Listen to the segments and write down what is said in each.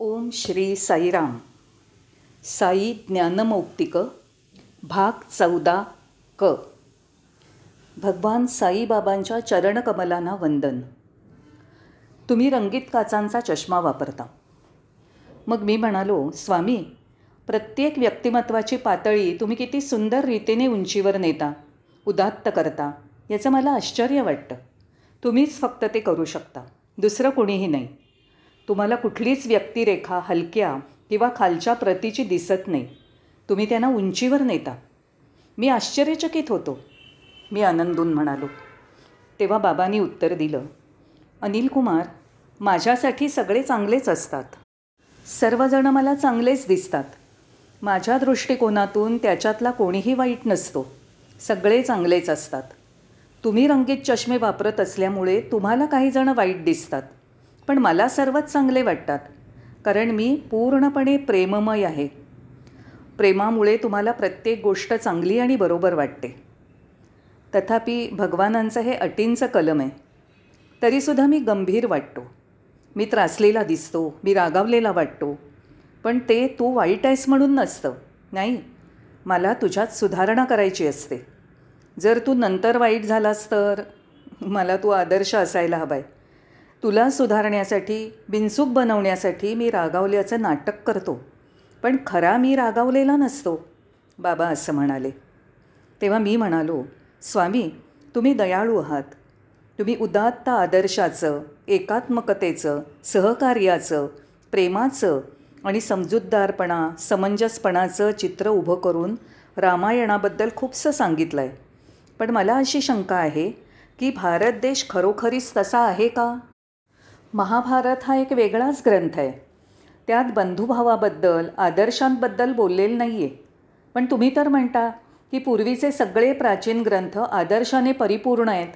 ओम श्री साईराम. साई ज्ञानमौक्तिक भाग चौदा क. भगवान साईबाबांच्या चरणकमलांना वंदन. तुम्ही रंगीत काचांचा चष्मा वापरता. मग मी म्हणालो स्वामी प्रत्येक व्यक्तिमत्वाची पातळी तुम्ही किती सुंदर रीतीने उंचीवर नेता उदात्त करता याचं मला आश्चर्य वाटतं. तुम्हीच फक्त ते करू शकता दुसरं कुणीही नाही. तुम्हाला कुठलीच व्यक्तिरेखा हलक्या किंवा खालच्या प्रतीची दिसत नाही. तुम्ही त्यांना उंचीवर नेता. मी आश्चर्यचकित होतो. मी आनंदून म्हणालो. तेव्हा बाबांनी उत्तर दिलं अनिल कुमार माझ्यासाठी सगळे चांगलेच असतात. सर्वजण मला चांगलेच दिसतात. माझ्या दृष्टिकोनातून त्याच्यातला कोणीही वाईट नसतो. सगळे चांगलेच असतात. तुम्ही रंगीत चष्मे वापरत असल्यामुळे तुम्हाला काही जण वाईट दिसतात. पण मला सर्वच चांगले वाटतात कारण मी पूर्णपणे प्रेममय आहे. प्रेमामुळे तुम्हाला प्रत्येक गोष्ट चांगली आणि बरोबर वाटते. तथापि भगवानांचं हे अटींचं कलम आहे. तरीसुद्धा मी गंभीर वाटतो. मी त्रासलेला दिसतो मी रागावलेला वाटतो. पण ते तू वाईट आहेस म्हणून नसतं नाही? मला तुझ्यात सुधारणा करायची असते. जर तू नंतर वाईट झालास तर मला तू आदर्श असायला हवा आहे तुला सुधारण्यासाठी बिनसूक बनवण्यासाठी मी रागावल्याचं नाटक करतो. पण खरा मी रागावलेला नसतो बाबा असं म्हणाले. तेव्हा मी म्हणालो स्वामी तुम्ही दयाळू आहात. तुम्ही उदात्त आदर्शाचं एकात्मकतेचं सहकार्याचं प्रेमाचं आणि समजूतदारपणा समंजसपणाचं चित्र उभं करून रामायणाबद्दल खूपसं सांगितलं आहे पण मला अशी शंका आहे की भारत देश खरोखरीच तसा आहे का? महाभारत हा एक वेगळाच ग्रंथ आहे. त्यात बंधुभावाबद्दल आदर्शांबद्दल बोललेलं नाही आहे पण तुम्ही तर म्हणता की पूर्वीचे सगळे प्राचीन ग्रंथ आदर्शाने परिपूर्ण आहेत.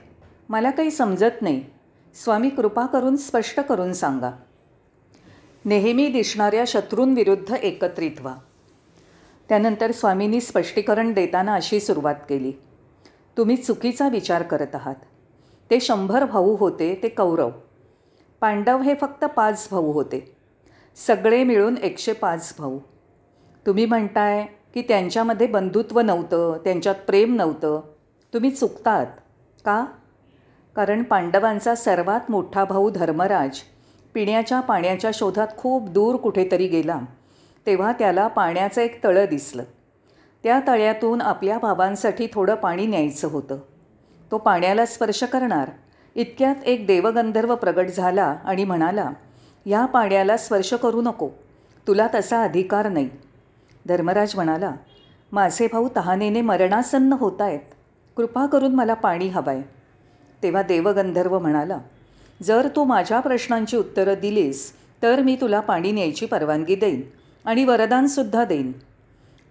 मला काही समजत नाही. स्वामी कृपा करून स्पष्ट करून सांगा. नेहमी दिसणाऱ्या शत्रूंविरुद्ध एकत्रित व्हा त्यानंतर स्वामींनी स्पष्टीकरण देताना अशी सुरुवात केली. तुम्ही चुकीचा विचार करत आहात. ते शंभर भाऊ होते ते कौरव. पांडव हे फक्त पाच भाऊ होते. सगळे मिळून एकशे पाच भाऊ. तुम्ही म्हणताय की त्यांच्यामध्ये बंधुत्व नव्हतं त्यांच्यात प्रेम नव्हतं. तुम्ही चुकतात का? कारण पांडवांचा सर्वात मोठा भाऊ धर्मराज पिण्याच्या पाण्याच्या शोधात खूप दूर कुठेतरी गेला. तेव्हा त्याला पाण्याचं एक तळं दिसलं. त्या तळ्यातून आपल्या भावांसाठी थोडं पाणी न्यायचं होतं. तो पाण्याला स्पर्श करणार इतक्यात एक देवगंधर्व प्रगट झाला आणि म्हणाला या पाण्याला स्पर्श करू नको तुला तसा अधिकार नाही. धर्मराज म्हणाला माझे भाऊ तहानेने मरणासन्न होत आहेत कृपा करून मला पाणी हवं आहे तेव्हा देवगंधर्व म्हणाला जर तू माझ्या प्रश्नांची उत्तरं दिलीस तर मी तुला पाणी न्यायची परवानगी देईन आणि वरदानसुद्धा देईन.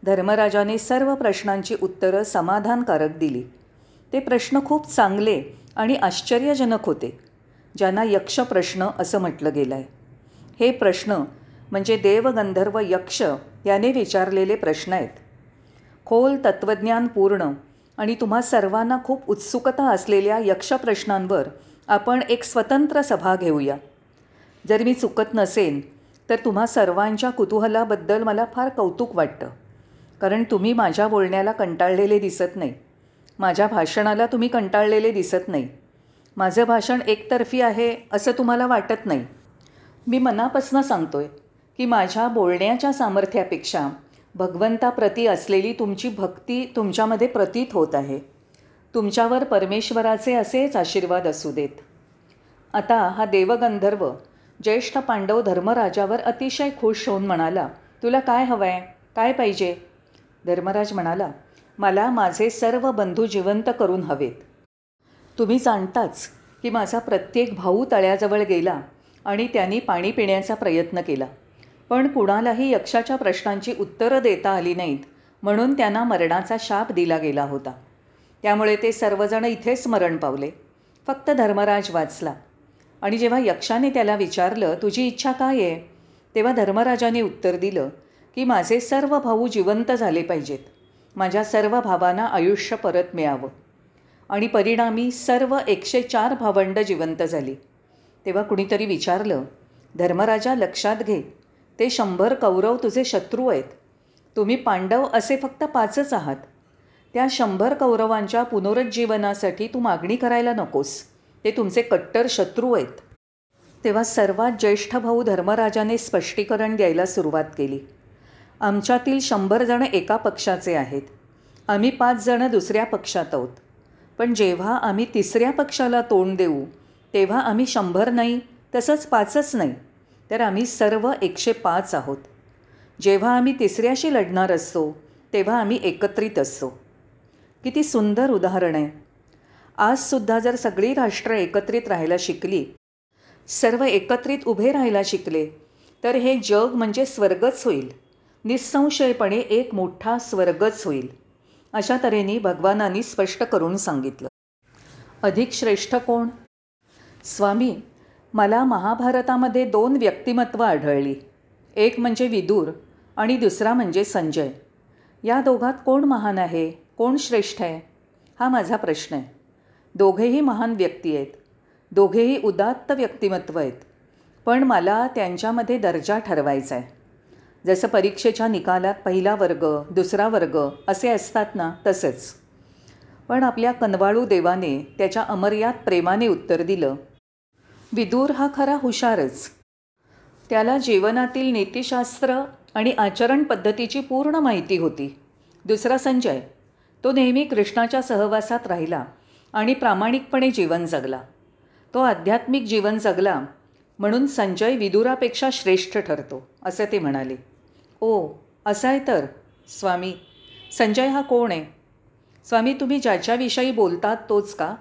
धर्मराजाने सर्व प्रश्नांची उत्तरं समाधानकारक दिली. ते प्रश्न खूप चांगले आणि आश्चर्यजनक होते ज्यांना यक्ष प्रश्न असं म्हटलं गेलं आहे हे प्रश्न म्हणजे देवगंधर्व यक्ष याने विचारलेले प्रश्न आहेत. खोल तत्त्वज्ञान पूर्ण आणि तुम्हा सर्वांना खूप उत्सुकता असलेल्या यक्षप्रश्नांवर आपण एक स्वतंत्र सभा घेऊया. जर मी चुकत नसेन तर तुम्हा सर्वांच्या कुतूहलाबद्दल मला फार कौतुक वाटतं कारण तुम्ही माझ्या बोलण्याला कंटाळलेले दिसत नाही. माझ्या भाषणाला तुम्ही कंटाळलेले दिसत नाही. माझं भाषण एकतर्फी आहे असं तुम्हाला वाटत नाही. मी मनापासून सांगतोय की माझ्या बोलण्याच्या सामर्थ्यापेक्षा भगवंताप्रती असलेली तुमची भक्ती तुमच्यामध्ये प्रतीत होत आहे. तुमच्यावर परमेश्वराचे असेच आशीर्वाद असू देत. आता हा देवगंधर्व ज्येष्ठ पांडव धर्मराजावर अतिशय खुश होऊन म्हणाला तुला काय हवं आहे काय पाहिजे? धर्मराज म्हणाला मला माझे सर्व बंधू जिवंत करून हवेत. तुम्ही जाणताच की माझा प्रत्येक भाऊ तळ्याजवळ गेला आणि त्यांनी पाणी पिण्याचा प्रयत्न केला. पण कुणालाही यक्षाच्या प्रश्नांची उत्तरं देता आली नाहीत म्हणून त्यांना मरणाचा शाप दिला गेला होता. त्यामुळे ते सर्वजण इथेच मरण पावले. फक्त धर्मराज वाचला. आणि जेव्हा यक्षाने त्याला विचारलं तुझी इच्छा काय आहे? तेव्हा धर्मराजाने उत्तर दिलं की माझे सर्व भाऊ जिवंत झाले पाहिजेत. माझ्या सर्व भावांना आयुष्य परत मिळावं. आणि परिणामी सर्व एकशे चार भावंड जिवंत झाली. तेव्हा कुणीतरी विचारलं धर्मराजा लक्षात घे. ते शंभर कौरव तुझे शत्रू आहेत. तुम्ही पांडव असे फक्त पाचच आहात. त्या शंभर कौरवांच्या पुनरुज्जीवनासाठी तू मागणी करायला नकोस. ते तुमचे कट्टर शत्रू आहेत. तेव्हा सर्वात ज्येष्ठ भाऊ धर्मराजाने स्पष्टीकरण द्यायला सुरुवात केली. आमच्यातील शंभर जण एका पक्षाचे आहेत. आम्ही पाच जणं दुसऱ्या पक्षात आहोत. पण जेव्हा आम्ही तिसऱ्या पक्षाला तोंड देऊ तेव्हा आम्ही शंभर नाही तसंच पाचच नाही तर आम्ही सर्व एकशे पाच आहोत. जेव्हा आम्ही तिसऱ्याशी लढणार असतो तेव्हा आम्ही एकत्रित असतो. किती सुंदर उदाहरण आहे. आजसुद्धा जर सगळी राष्ट्र एकत्रित राहायला शिकली सर्व एकत्रित उभे राहायला शिकले तर हे जग म्हणजे स्वर्गच होईल. निःसंशयपणे एक मोठा स्वर्गच होईल अशा तऱ्हेने भगवानांनी स्पष्ट करून सांगितलं. अधिक श्रेष्ठ कोण? स्वामी मला महाभारतामध्ये दोन व्यक्तिमत्व आढळली. एक म्हणजे विदूर आणि दुसरा म्हणजे संजय. या दोघात कोण महान आहे? कोण श्रेष्ठ आहे? हा माझा प्रश्न आहे. दोघेही महान व्यक्ती आहेत. दोघेही उदात्त व्यक्तिमत्व आहेत. पण मला त्यांच्यामध्ये दर्जा ठरवायचा आहे. जसं परीक्षेच्या निकालात पहिला वर्ग दुसरा वर्ग असे असतात ना तसंच. पण आपल्या कनवाळू देवाने त्याच्या अमर्याद प्रेमाने उत्तर दिलं. विदूर हा खरा हुशारच. त्याला जीवनातील नीतिशास्त्र आणि आचरण पद्धतीची पूर्ण माहिती होती. दुसरा संजय. तो नेहमी कृष्णाच्या सहवासात राहिला आणि प्रामाणिकपणे जीवन जगला. तो आध्यात्मिक जीवन जगला म्हणून संजय विदुरापेक्षा श्रेष्ठ ठरतो असं ते म्हणाले. ओ असं आहे तर. स्वामी संजय हा कोण आहे? स्वामी तुम्ही ज्याच्याविषयी बोलतात तोच का?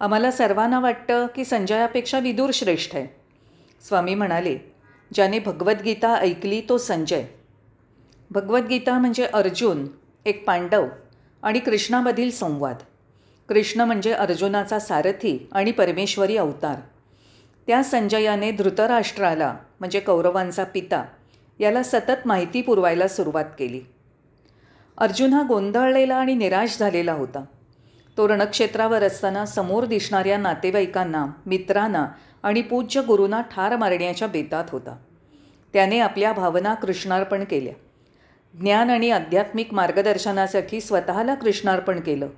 आम्हाला सर्वांना वाटतं की संजयापेक्षा विदूर श्रेष्ठ आहे. स्वामी म्हणाले ज्याने भगवद्गीता ऐकली तो संजय. भगवद्गीता म्हणजे अर्जुन एक पांडव आणि कृष्णामधील संवाद. कृष्ण म्हणजे अर्जुनाचा सारथी आणि परमेश्वरी अवतार. त्या संजयाने धृतराष्ट्राला म्हणजे कौरवांचा पिता याला सतत माहिती पुरवायला सुरुवात केली. अर्जुन हा गोंधळलेला आणि निराश झालेला होता. तो रणक्षेत्रावर असताना समोर दिसणाऱ्या नातेवाईकांना मित्रांना आणि पूज्य गुरूंना ठार मारण्याच्या बेतात होता. त्याने आपल्या भावना कृष्णार्पण केल्या. ज्ञान आणि आध्यात्मिक मार्गदर्शनासाठी स्वतःला कृष्णार्पण केलं.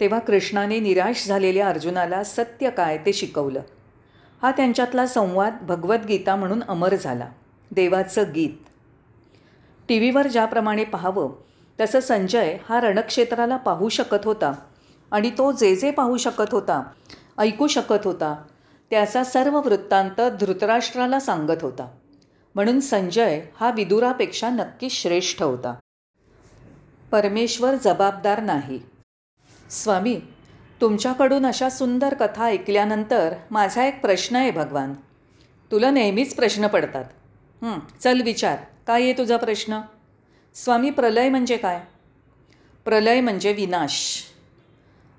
तेव्हा कृष्णाने निराश झालेल्या अर्जुनाला सत्य काय ते शिकवलं. हा त्यांच्यातला संवाद भगवद्गीता म्हणून अमर झाला. देवाचं गीत. टी व्हीवर ज्याप्रमाणे पाहावं तसं संजय हा रणक्षेत्राला पाहू शकत होता. आणि तो जे जे पाहू शकत होता ऐकू शकत होता त्याचा सर्व वृत्तांत धृतराष्ट्राला सांगत होता. म्हणून संजय हा विदुरापेक्षा नक्की श्रेष्ठ होता. परमेश्वर जबाबदार नाही. स्वामी तुमच्याकडून अशा सुंदर कथा ऐकल्यानंतर माझा एक प्रश्न आहे भगवान. तुला नेहमीच प्रश्न पडतात. चल विचार. काय आहे तुझा प्रश्न? स्वामी प्रलय म्हणजे काय? प्रलय म्हणजे विनाश.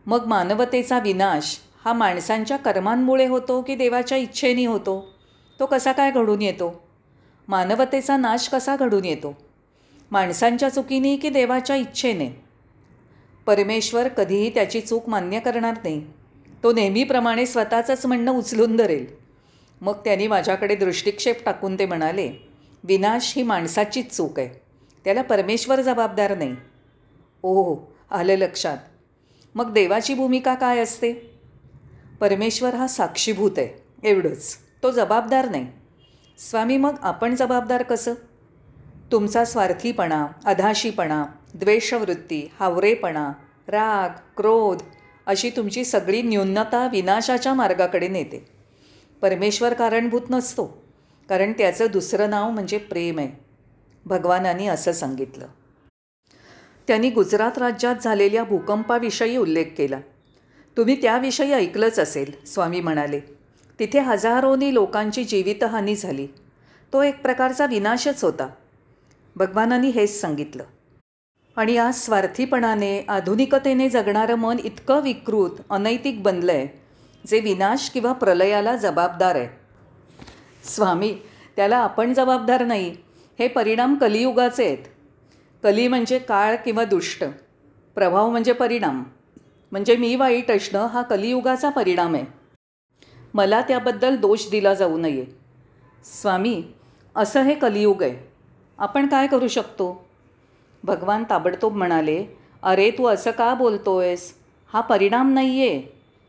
मग मानवतेचा विनाश हा माणसांच्या कर्मांमुळे होतो की देवाच्या इच्छेने होतो? तो कसा काय घडून येतो? मानवतेचा नाश कसा घडून येतो? माणसांच्या चुकीने की देवाच्या इच्छेने? परमेश्वर कधीही त्याची चूक मान्य करणार नाही. तो नेहमीप्रमाणे स्वतःचंच म्हणणं उचलून धरेल. मग त्यांनी माझ्याकडे दृष्टिक्षेप टाकून ते म्हणाले विनाश ही माणसाचीच चूक आहे. त्याला परमेश्वर जबाबदार नाही. ओह आलं लक्षात. मग देवाची भूमिका काय असते? परमेश्वर हा साक्षीभूत आहे एवढंच. तो जबाबदार नाही. स्वामी मग आपण जबाबदार कसं? तुमचा स्वार्थीपणा अधाशीपणा द्वेषवृत्ती हावरेपणा राग क्रोध अशी तुमची सगळी न्यूनता विनाशाच्या मार्गाकडे नेते. परमेश्वर कारणभूत नसतो कारण त्याचं दुसरं नाव म्हणजे प्रेम आहे. भगवानांनी असं सांगितलं. त्यांनी गुजरात राज्यात झालेल्या भूकंपाविषयी उल्लेख केला. तुम्ही त्याविषयी ऐकलंच असेल स्वामी म्हणाले. तिथे हजारोनी लोकांची जीवितहानी झाली. तो एक प्रकारचा विनाशच होता. भगवानांनी हेच सांगितलं. आणि आज स्वार्थीपणाने आधुनिकतेने जगणारं मन इतकं विकृत अनैतिक बनलं आहे जे विनाश किंवा प्रलयाला जबाबदार आहे. स्वामी त्याला आपण जबाबदार नाही. हे परिणाम कलियुगाचे आहेत. कली म्हणजे काळ किंवा दुष्ट. प्रभाव म्हणजे परिणाम. म्हणजे मी वाईट असणं हा कलियुगाचा परिणाम आहे. मला त्याबद्दल दोष दिला जाऊ नये. स्वामी असं हे कलियुग आहे. आपण काय करू शकतो? भगवान ताबडतोब म्हणाले अरे तू असं का बोलतोयस? हा परिणाम नाही आहे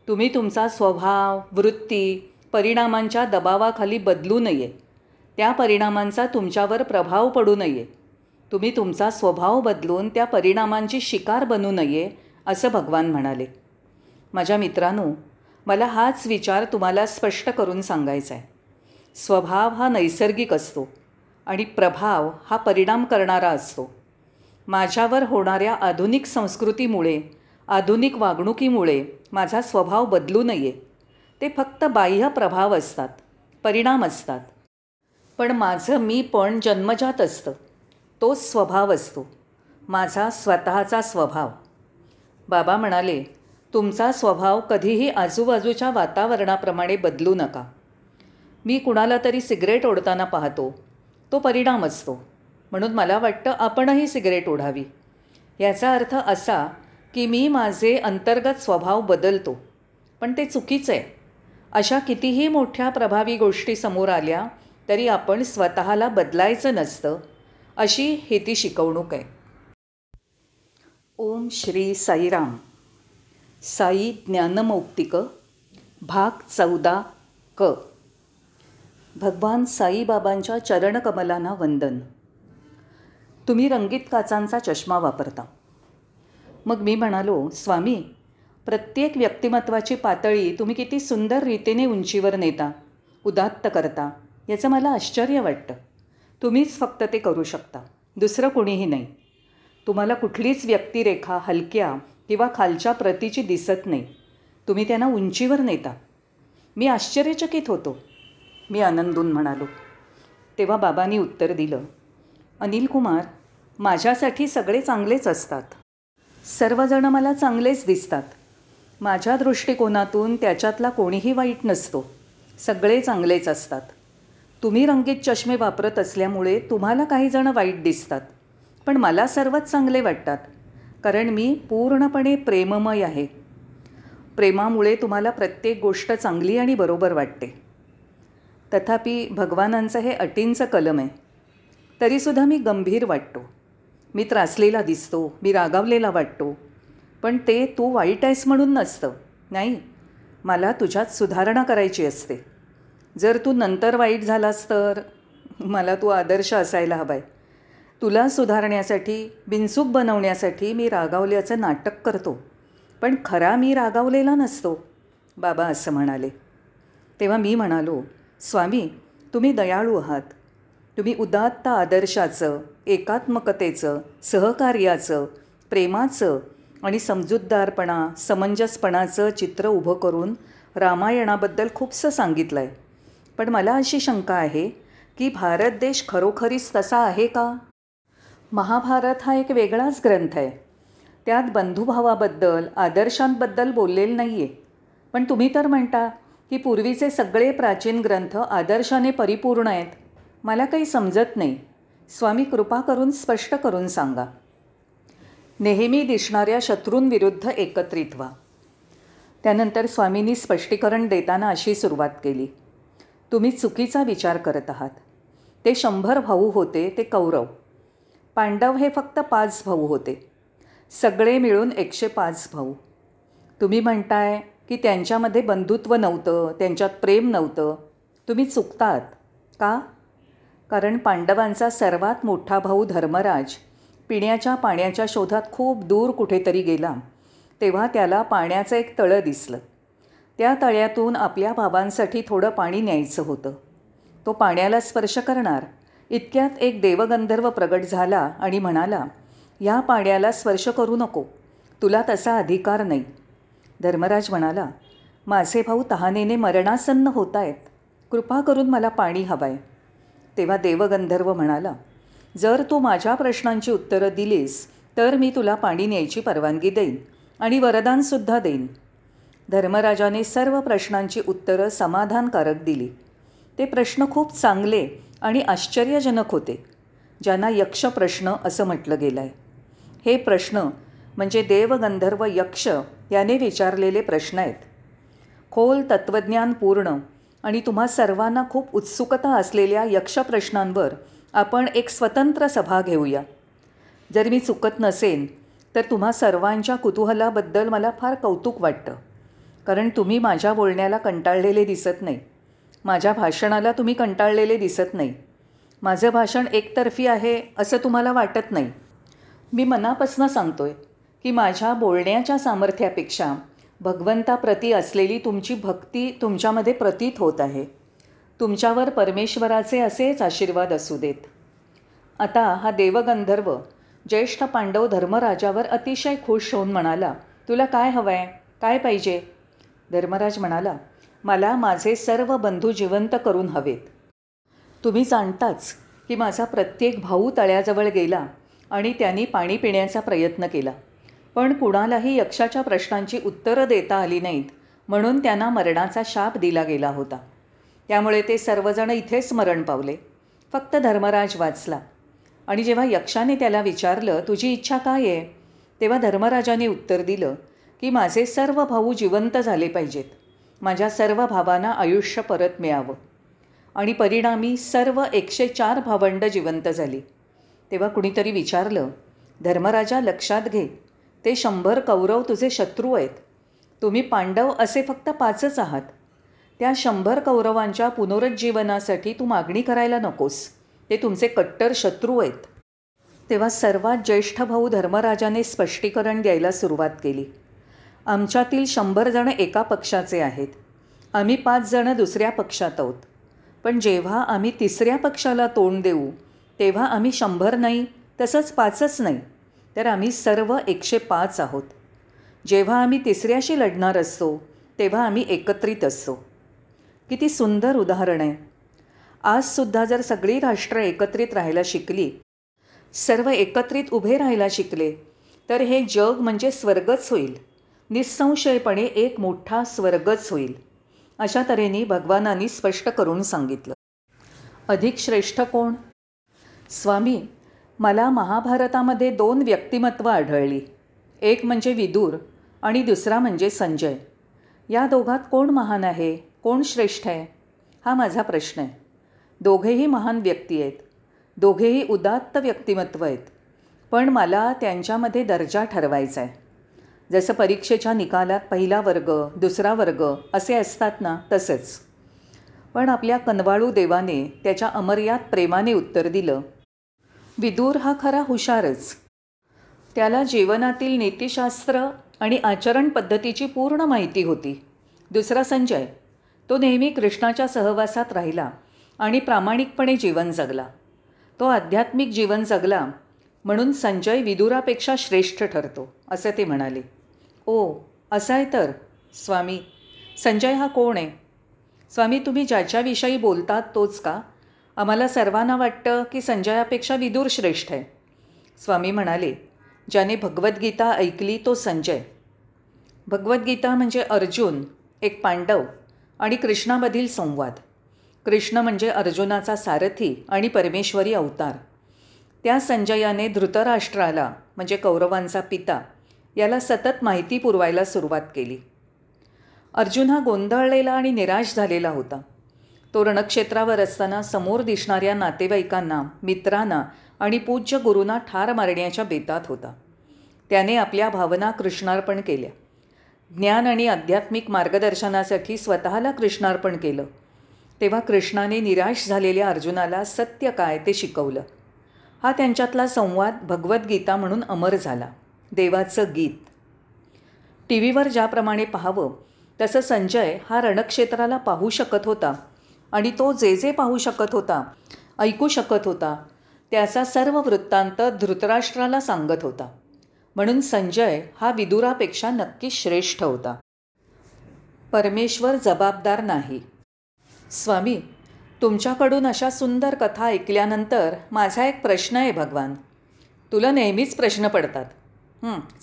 तुम्ही तुमचा स्वभाव वृत्ती परिणामांच्या दबावाखाली बदलू नये. त्या परिणामांचा तुमच्यावर प्रभाव पडू नये. तुम्ही तुमचा स्वभाव बदलून त्या परिणामांची शिकार बनू नये असं भगवान म्हणाले. माझ्या मित्रांनो मला हाच विचार तुम्हाला स्पष्ट करून सांगायचा आहे स्वभाव हा नैसर्गिक असतो आणि प्रभाव हा परिणाम करणारा असतो. माझ्यावर होणाऱ्या आधुनिक संस्कृतीमुळे आधुनिक वागणुकीमुळे माझा स्वभाव बदलू नये. ते फक्त बाह्य प्रभाव असतात परिणाम असतात. पण माझं मी पण जन्मजात असतं. तोच स्वभाव असतो. माझा स्वतःचा स्वभाव. बाबा म्हणाले तुमचा स्वभाव कधीही आजूबाजूच्या वातावरणाप्रमाणे बदलू नका. मी कुणाला तरी सिगरेट ओढताना पाहतो. तो परिणाम असतो. म्हणून मला वाटतं आपणही सिगरेट ओढावी. याचा अर्थ असा की मी माझे अंतर्गत स्वभाव बदलतो पण ते चुकीचं आहे. अशा कितीही मोठ्या प्रभावी गोष्टी समोर आल्या तरी आपण स्वतःला बदलायचं नसतं अशी ही ती शिकवणूक आहे. ओम श्री साईराम. साई ज्ञानमौक्तिक भाग चौदा क. भगवान साईबाबांच्या चरणकमलांना वंदन. तुम्ही रंगीत काचांचा चष्मा वापरता. मग मी म्हणालो स्वामी प्रत्येक व्यक्तिमत्वाची पातळी तुम्ही किती सुंदर रीतीने उंचीवर नेता उदात्त करता याचं मला आश्चर्य वाटतं. तुम्हीच फक्त ते करू शकता दुसरं कुणीही नाही. तुम्हाला कुठलीच व्यक्तिरेखा हलक्या किंवा खालच्या प्रतीची दिसत नाही. तुम्ही त्यांना उंचीवर नेता. मी आश्चर्यचकित होतो. मी आनंदून म्हणालो. तेव्हा बाबांनी उत्तर दिलं अनिल कुमार माझ्यासाठी सगळे चांगलेच असतात. सर्वजण मला चांगलेच दिसतात. माझ्या दृष्टिकोनातून त्याच्यातला कोणीही वाईट नसतो. सगळे चांगलेच असतात. तुम्ही रंगीत चष्मे वापरत असल्यामुळे तुम्हाला काही जण वाईट दिसतात. पण मला सर्वच चांगले वाटतात. कारण मी पूर्णपणे प्रेममय आहे. प्रेमामुळे तुम्हाला प्रत्येक गोष्ट चांगली आणि बरोबर वाटते. तथापि भगवानांचं हे अटींचं कलम आहे. तरीसुद्धा मी गंभीर वाटतो. मी त्रासलेला दिसतो मी रागावलेला वाटतो. पण ते तू वाईट आहेस म्हणून नसतं नाही? मला तुझ्यात सुधारणा करायची असते. जर तू नंतर वाईट झालास तर? मला तू आदर्श असायला हवा आहे तुला सुधारण्यासाठी बिनसूक बनवण्यासाठी मी रागावल्याचं नाटक करतो. पण खरा मी रागावलेला नसतो बाबा असं म्हणाले. तेव्हा मी म्हणालो स्वामी तुम्ही दयाळू आहात. तुम्ही उदात्त आदर्शाचं एकात्मकतेचं सहकार्याचं प्रेमाचं आणि समजूतदारपणा समंजसपणाचं चित्र उभं करून रामायणाबद्दल खूपसं सांगितलं आहे पण मला अशी शंका आहे की भारत देश खरोखरीच तसा आहे का? महाभारत हा एक वेगळाच ग्रंथ आहे. त्यात बंधुभावाबद्दल आदर्शांबद्दल बोललेलं नाही आहे पण तुम्ही तर म्हणता की पूर्वीचे सगळे प्राचीन ग्रंथ आदर्शाने परिपूर्ण आहेत. मला काही समजत नाही. स्वामी कृपा करून स्पष्ट करून सांगा. नेहमी दिसणाऱ्या शत्रूंविरुद्ध एकत्रित व्हा. त्यानंतर स्वामींनी स्पष्टीकरण देताना अशी सुरुवात केली. तुम्ही चुकीचा विचार करत आहात. ते शंभर भाऊ होते ते कौरव. पांडव हे फक्त पाच भाऊ होते. सगळे मिळून एकशे पाच भाऊ. तुम्ही म्हणताय की त्यांच्यामध्ये बंधुत्व नव्हतं त्यांच्यात प्रेम नव्हतं. तुम्ही चुकतात. का? कारण पांडवांचा सर्वात मोठा भाऊ धर्मराज पिण्याच्या पाण्याच्या शोधात खूप दूर कुठेतरी गेला. तेव्हा त्याला पाण्याचं एक तळं दिसलं. त्या तळ्यातून आपल्या भावांसाठी थोडं पाणी न्यायचं होतं. तो पाण्याला स्पर्श करणार. इतक्यात एक देवगंधर्व प्रगट झाला आणि म्हणाला या पाण्याला स्पर्श करू नको. तुला तसा अधिकार नाही. धर्मराज म्हणाला माझे भाऊ तहानेने मरणासन्न होत आहेत कृपा करून मला पाणी हवं आहे तेव्हा देवगंधर्व म्हणाला जर तू माझ्या प्रश्नांची उत्तरं दिलीस तर मी तुला पाणी न्यायची परवानगी देईन आणि वरदानसुद्धा देईन. धर्मराजाने सर्व प्रश्नांची उत्तरं समाधानकारक दिली. ते प्रश्न खूप चांगले आणि आश्चर्यजनक होते ज्यांना यक्ष प्रश्न असं म्हटलं गेलं आहे हे प्रश्न म्हणजे देवगंधर्व यक्ष याने विचारलेले प्रश्न आहेत. खोल तत्त्वज्ञान पूर्ण आणि तुम्हा सर्वांना खूप उत्सुकता असलेल्या यक्षप्रश्नांवर आपण एक स्वतंत्र सभा घेऊया. जर मी चुकत नसेन तर तुम्हा सर्वांच्या कुतूहलाबद्दल मला फार कौतुक वाटतं. कारण तुम्ही माझ्या बोलण्याला कंटाळलेले दिसत नाही. माझ्या भाषणाला तुम्ही कंटाळलेले दिसत नाही. माझं भाषण एकतर्फी आहे असं तुम्हाला वाटत नाही. मी मनापासून सांगतो आहे की माझ्या बोलण्याच्या सामर्थ्यापेक्षा भगवंताप्रती असलेली तुमची भक्ती तुमच्यामध्ये प्रतीत होत आहे. तुमच्यावर परमेश्वराचे असेच आशीर्वाद असू देत. आता हा देवगंधर्व ज्येष्ठ पांडव धर्मराजावर अतिशय खुश होऊन म्हणाला तुला काय हवं आहे काय पाहिजे? धर्मराज म्हणाला मला माझे सर्व बंधू जिवंत करून हवेत. तुम्ही जाणताच की माझा प्रत्येक भाऊ तळ्याजवळ गेला आणि त्यांनी पाणी पिण्याचा प्रयत्न केला. पण कुणालाही यक्षाच्या प्रश्नांची उत्तरं देता आली नाहीत म्हणून त्यांना मरणाचा शाप दिला गेला होता. त्यामुळे ते सर्वजण इथेच मरण पावले. फक्त धर्मराज वाचला. आणि जेव्हा यक्षाने त्याला विचारलं तुझी इच्छा काय आहे? तेव्हा धर्मराजाने उत्तर दिलं की माझे सर्व भाऊ जिवंत झाले पाहिजेत. माझ्या सर्व भावांना आयुष्य परत मिळावं. आणि परिणामी सर्व एकशे चार भावंड जिवंत झाली. तेव्हा कुणीतरी विचारलं धर्मराजा लक्षात घे. ते शंभर कौरव तुझे शत्रू आहेत. तुम्ही पांडव असे फक्त पाचच आहात. त्या शंभर कौरवांच्या पुनरुज्जीवनासाठी तू मागणी करायला नकोस. ते तुमचे कट्टर शत्रू आहेत. तेव्हा सर्वात ज्येष्ठ भाऊ धर्मराजाने स्पष्टीकरण द्यायला सुरुवात केली. आमच्यातील शंभर जण एका पक्षाचे आहेत. आम्ही पाच जणं दुसऱ्या पक्षात आहोत. पण जेव्हा आम्ही तिसऱ्या पक्षाला तोंड देऊ तेव्हा आम्ही शंभर नाही तसंच पाचच नाही. तर आम्ही सर्व एकशे पाच आहोत. जेव्हा आम्ही तिसऱ्याशी लढणार असतो तेव्हा आम्ही एकत्रित असतो. किती सुंदर उदाहरण आहे. आजसुद्धा जर सगळी राष्ट्र एकत्रित राहायला शिकली सर्व एकत्रित उभे राहायला शिकले तर हे जग म्हणजे स्वर्गच होईल. निःसंशयपणे एक मोठा स्वर्गच होईल अशा तऱ्हेने भगवानांनी स्पष्ट करून सांगितलं. अधिक श्रेष्ठ कोण? स्वामी मला महाभारतामध्ये दोन व्यक्तिमत्व आढळली. एक म्हणजे विदूर आणि दुसरा म्हणजे संजय. या दोघात कोण महान आहे? कोण श्रेष्ठ आहे? हा माझा प्रश्न आहे. दोघेही महान व्यक्ती आहेत. दोघेही उदात्त व्यक्तिमत्व आहेत. पण मला त्यांच्यामध्ये दर्जा ठरवायचा आहे. जसं परीक्षेच्या निकालात पहिला वर्ग दुसरा वर्ग असे असतात ना तसंच. पण आपल्या कनवाळू देवाने त्याच्या अमर्याद प्रेमाने उत्तर दिलं. विदूर हा खरा हुशारच. त्याला जीवनातील नीतिशास्त्र आणि आचरण पद्धतीची पूर्ण माहिती होती. दुसरा संजय तो नेहमी कृष्णाच्या सहवासात राहिला आणि प्रामाणिकपणे जीवन जगला. तो आध्यात्मिक जीवन जगला म्हणून संजय विदुरापेक्षा श्रेष्ठ ठरतो असे ते म्हणाले. ओ असं आहे तर. स्वामी संजय हा कोण आहे? स्वामी तुम्ही ज्याच्याविषयी बोलतात तोच का? आम्हाला सर्वांना वाटतं की संजयापेक्षा विदूर श्रेष्ठ आहे. स्वामी म्हणाले ज्याने भगवद्गीता ऐकली तो संजय. भगवद्गीता म्हणजे अर्जुन एक पांडव आणि कृष्णामधील संवाद. कृष्ण म्हणजे अर्जुनाचा सारथी आणि परमेश्वरी अवतार. त्या संजयाने धृतराष्ट्राला म्हणजे कौरवांचा पिता याला सतत माहिती पुरवायला सुरुवात केली. अर्जुन हा गोंधळलेला आणि निराश झालेला होता. तो रणक्षेत्रावर असताना समोर दिसणाऱ्या नातेवाईकांना मित्रांना आणि पूज्य गुरूंना ठार मारण्याच्या बेतात होता. त्याने आपल्या भावना कृष्णार्पण केल्या. ज्ञान आणि आध्यात्मिक मार्गदर्शनासाठी स्वतःला कृष्णार्पण केलं. तेव्हा कृष्णाने निराश झालेल्या अर्जुनाला सत्य काय ते शिकवलं. हा त्यांच्यातला संवाद भगवद्गीता म्हणून अमर झाला. देवाचं गीत. टी व्हीवर ज्याप्रमाणे पाहावं तसं संजय हा रणक्षेत्राला पाहू शकत होता. आणि तो जे जे पाहू शकत होता ऐकू शकत होता त्याचा सर्व वृत्तांत धृतराष्ट्राला सांगत होता. म्हणून संजय हा विदुरापेक्षा नक्की श्रेष्ठ होता. परमेश्वर जबाबदार नाही. स्वामी तुमच्याकडून अशा सुंदर कथा ऐकल्यानंतर माझा एक प्रश्न आहे भगवान. तुला नेहमीच प्रश्न पडतात.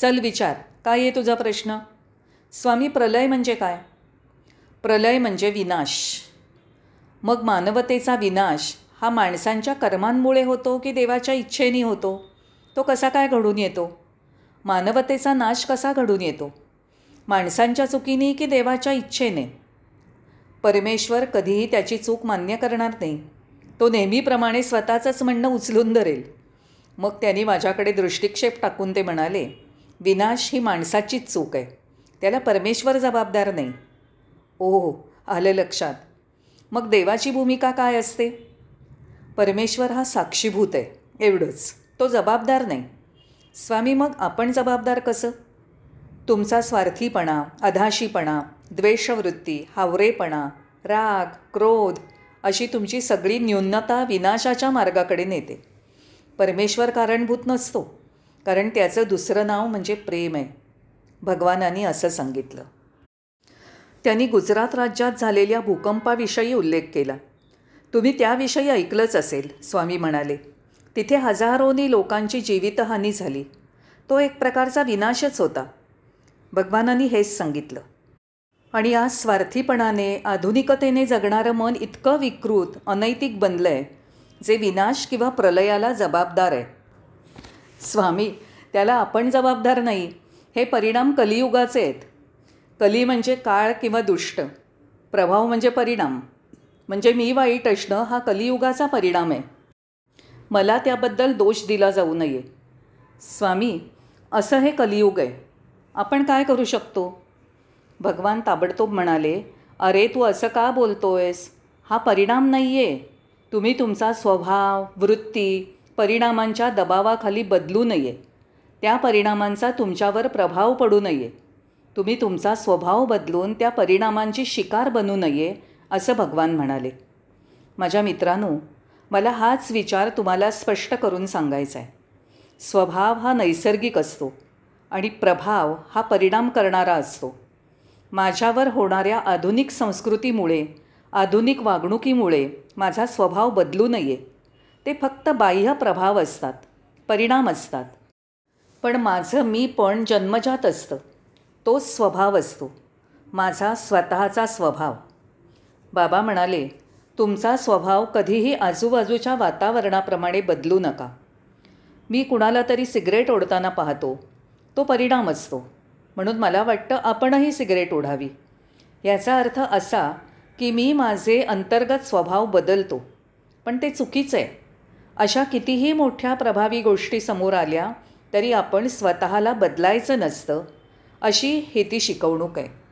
चल विचार काय आहे तुझा प्रश्न? स्वामी प्रलय म्हणजे काय? प्रलय म्हणजे विनाश. मग मानवतेचा विनाश हा माणसांच्या कर्मांमुळे होतो की देवाच्या इच्छेने होतो? तो कसा काय घडून येतो? मानवतेचा नाश कसा घडून येतो? माणसांच्या चुकीने की देवाच्या इच्छेने? परमेश्वर कधीही त्याची चूक मान्य करणार नाही. तो नेहमीप्रमाणे स्वतःचंच म्हणणं उचलून धरेल. मग त्यांनी माझ्याकडे दृष्टिक्षेप टाकून ते म्हणाले विनाश ही माणसाचीच चूक आहे. त्याला परमेश्वर जबाबदार नाही. ओहो आलं लक्षात. मग देवाची भूमिका काय असते? परमेश्वर हा साक्षीभूत आहे एवढंच. तो जबाबदार नाही. स्वामी मग आपण जबाबदार कसं? तुमचा स्वार्थीपणा अधाशीपणा द्वेषवृत्ती हावरेपणा राग क्रोध अशी तुमची सगळी न्यूनता विनाशाच्या मार्गाकडे नेते. परमेश्वर कारणभूत नसतो कारण त्याचं दुसरं नाव म्हणजे प्रेम आहे. भगवानांनी असं सांगितलं. त्यांनी गुजरात राज्यात झालेल्या भूकंपाविषयी उल्लेख केला. तुम्ही त्याविषयी ऐकलंच असेल स्वामी म्हणाले. तिथे हजारोनी लोकांची जीवितहानी झाली. तो एक प्रकारचा विनाशच होता. भगवानांनी हेच सांगितलं. आणि आज स्वार्थीपणाने आधुनिकतेने जगणारं मन इतकं विकृत अनैतिक बनलं आहे जे विनाश किंवा प्रलयाला जबाबदार आहे. स्वामी त्याला आपण जबाबदार नाही. हे परिणाम कलियुगाचे आहेत. कली म्हणजे काळ किंवा दुष्ट. प्रभाव म्हणजे परिणाम. म्हणजे मी वाईट असणं हा कलियुगाचा परिणाम आहे. मला त्याबद्दल दोष दिला जाऊ नये. स्वामी असं हे कलियुग आहे. आपण काय करू शकतो? भगवान ताबडतोब म्हणाले अरे तू असं का बोलतोयस? हा परिणाम नाही आहे तुम्ही तुमचा स्वभाव वृत्ती परिणामांच्या दबावाखाली बदलू नये. त्या परिणामांचा तुमच्यावर प्रभाव पडू नये. तुम्ही तुमचा स्वभाव बदलून त्या परिणामांची शिकार बनू नये असं भगवान म्हणाले. माझ्या मित्रांनो मला हाच विचार तुम्हाला स्पष्ट करून सांगायचा आहे. स्वभाव हा नैसर्गिक असतो आणि प्रभाव हा परिणाम करणारा असतो. माझ्यावर होणाऱ्या आधुनिक संस्कृतीमुळे आधुनिक वागणुकीमुळे माझा स्वभाव बदलू नये. ते फक्त बाह्य प्रभाव असतात परिणाम असतात. पण माझं मी पण जन्मजात असतं. तोच स्वभाव असतो. माझा स्वतःचा स्वभाव. बाबा म्हणाले तुमचा स्वभाव कधीही आजूबाजूच्या वातावरणाप्रमाणे बदलू नका. मी कुणाला तरी सिगरेट ओढताना पाहतो. तो परिणाम असतो. म्हणून मला वाटतं आपणही सिगरेट ओढावी. याचा अर्थ असा की मी माझे अंतर्गत स्वभाव बदलतो. पण ते चुकीचं आहे. अशा कितीही मोठ्या प्रभावी गोष्टी समोर आल्या तरी आपण स्वतःला बदलायचं नसतं. अशी ही ती शिकवणूक आहे.